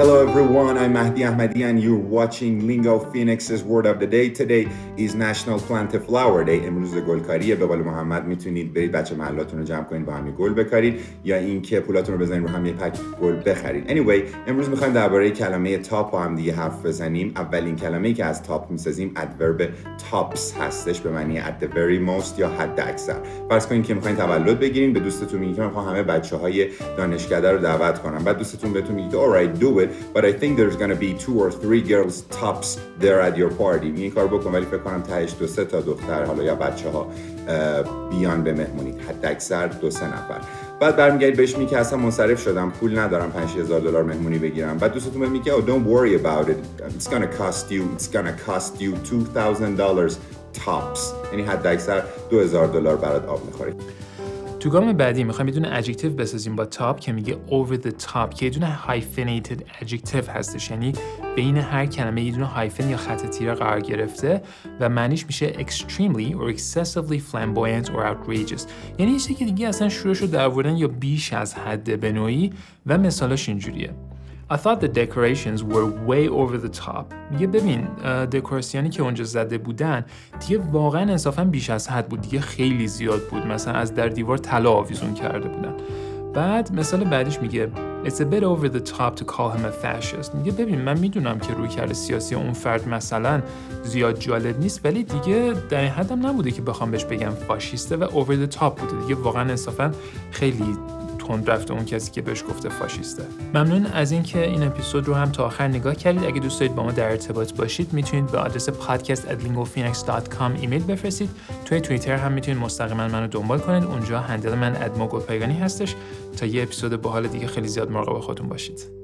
Hello everyone, I'm Mahdi Ahmadi and you're watching Lingo Phoenix's Word of the Day. Today is National Plant Flower Day. امروز گلکاریه به قول محمد می‌تونید برید بچه محلاتون رو جمع کنید با هم گل بکارید یا اینکه پولاتون رو بزنید رو هم یه پک گل بخرید. Anyway, امروز می‌خوایم درباره کلمه تاپ با هم دیگه حرف بزنیم. اولین کلمه‌ای که از تاپ می‌سازیم ادورب تاپس هستش به معنی at the very most یا حد اکثر. فرض کنید که می‌خواین تولد بگیرین به دوستتون میگید که همه بچه‌های دانشکده رو دعوت کنم. بعد دوستتون بهتون میگه alright do but I think there's gonna be two or three girls tops there at your party. این کار بکن ولی فکر کنم تهش دو سه تا دختر حالا یا بچه ها بیان به مهمونی حد اکثر دو سه نفر. بعد برمیگردید بهش میگه اصلا منصرف شدم پول ندارم 5000 دلار مهمونی بگیرم. بعد دوستتون بهت میگه oh don't worry about it. It's gonna cost you it's gonna cost you 2000 dollars tops. یعنی حد اکثر 2000 دلار برات آب می‌خوره تو گام بعدی می‌خوایم یه دونه ادجکتیو بسازیم با تاپ که میگه over the top که یه دونه hyphenated adjective هستش. یعنی بین هر کلمه یه دونه هایفن یا خط تیره قرار گرفته و معنیش میشه extremely or excessively flamboyant or outrageous. یعنی یه که دیگه اصلا شروعش رو در یا بیش از حد به نوعی و مثالاش اینجوریه. I thought the decorations were way over the top. میگه ببین دکوراسیونی که اونجا زده بودن دیگه واقعا انصافا بیش از حد بود دیگه خیلی زیاد بود مثلا از در دیوار طلا آویزون کرده بودن بعد مثال بعدیش میگه It's a bit over the top to call him a fascist. میگه ببین من می‌دونم که روی کرده سیاسی اون فرد مثلا زیاد جالب نیست ولی دیگه در این حدم نبوده که بخوام بهش بگم فاشیسته و over the top بوده دیگه واقعا انصافا خیلی تند رفته اون کسی که بهش گفته فاشیسته. ممنون از اینکه این اپیزود رو هم تا آخر نگاه کردید. اگه دوست دارید با ما در ارتباط باشید می‌تونید به آدرس podcast@lingophoenix.com ایمیل بفرستید. توی توییتر هم می‌تونید مستقیما منو دنبال کنید. اونجا هندل من ادمو هستش. تا یه اپیزود باحال دیگه خیلی زیاد مراقب خودتون باشید.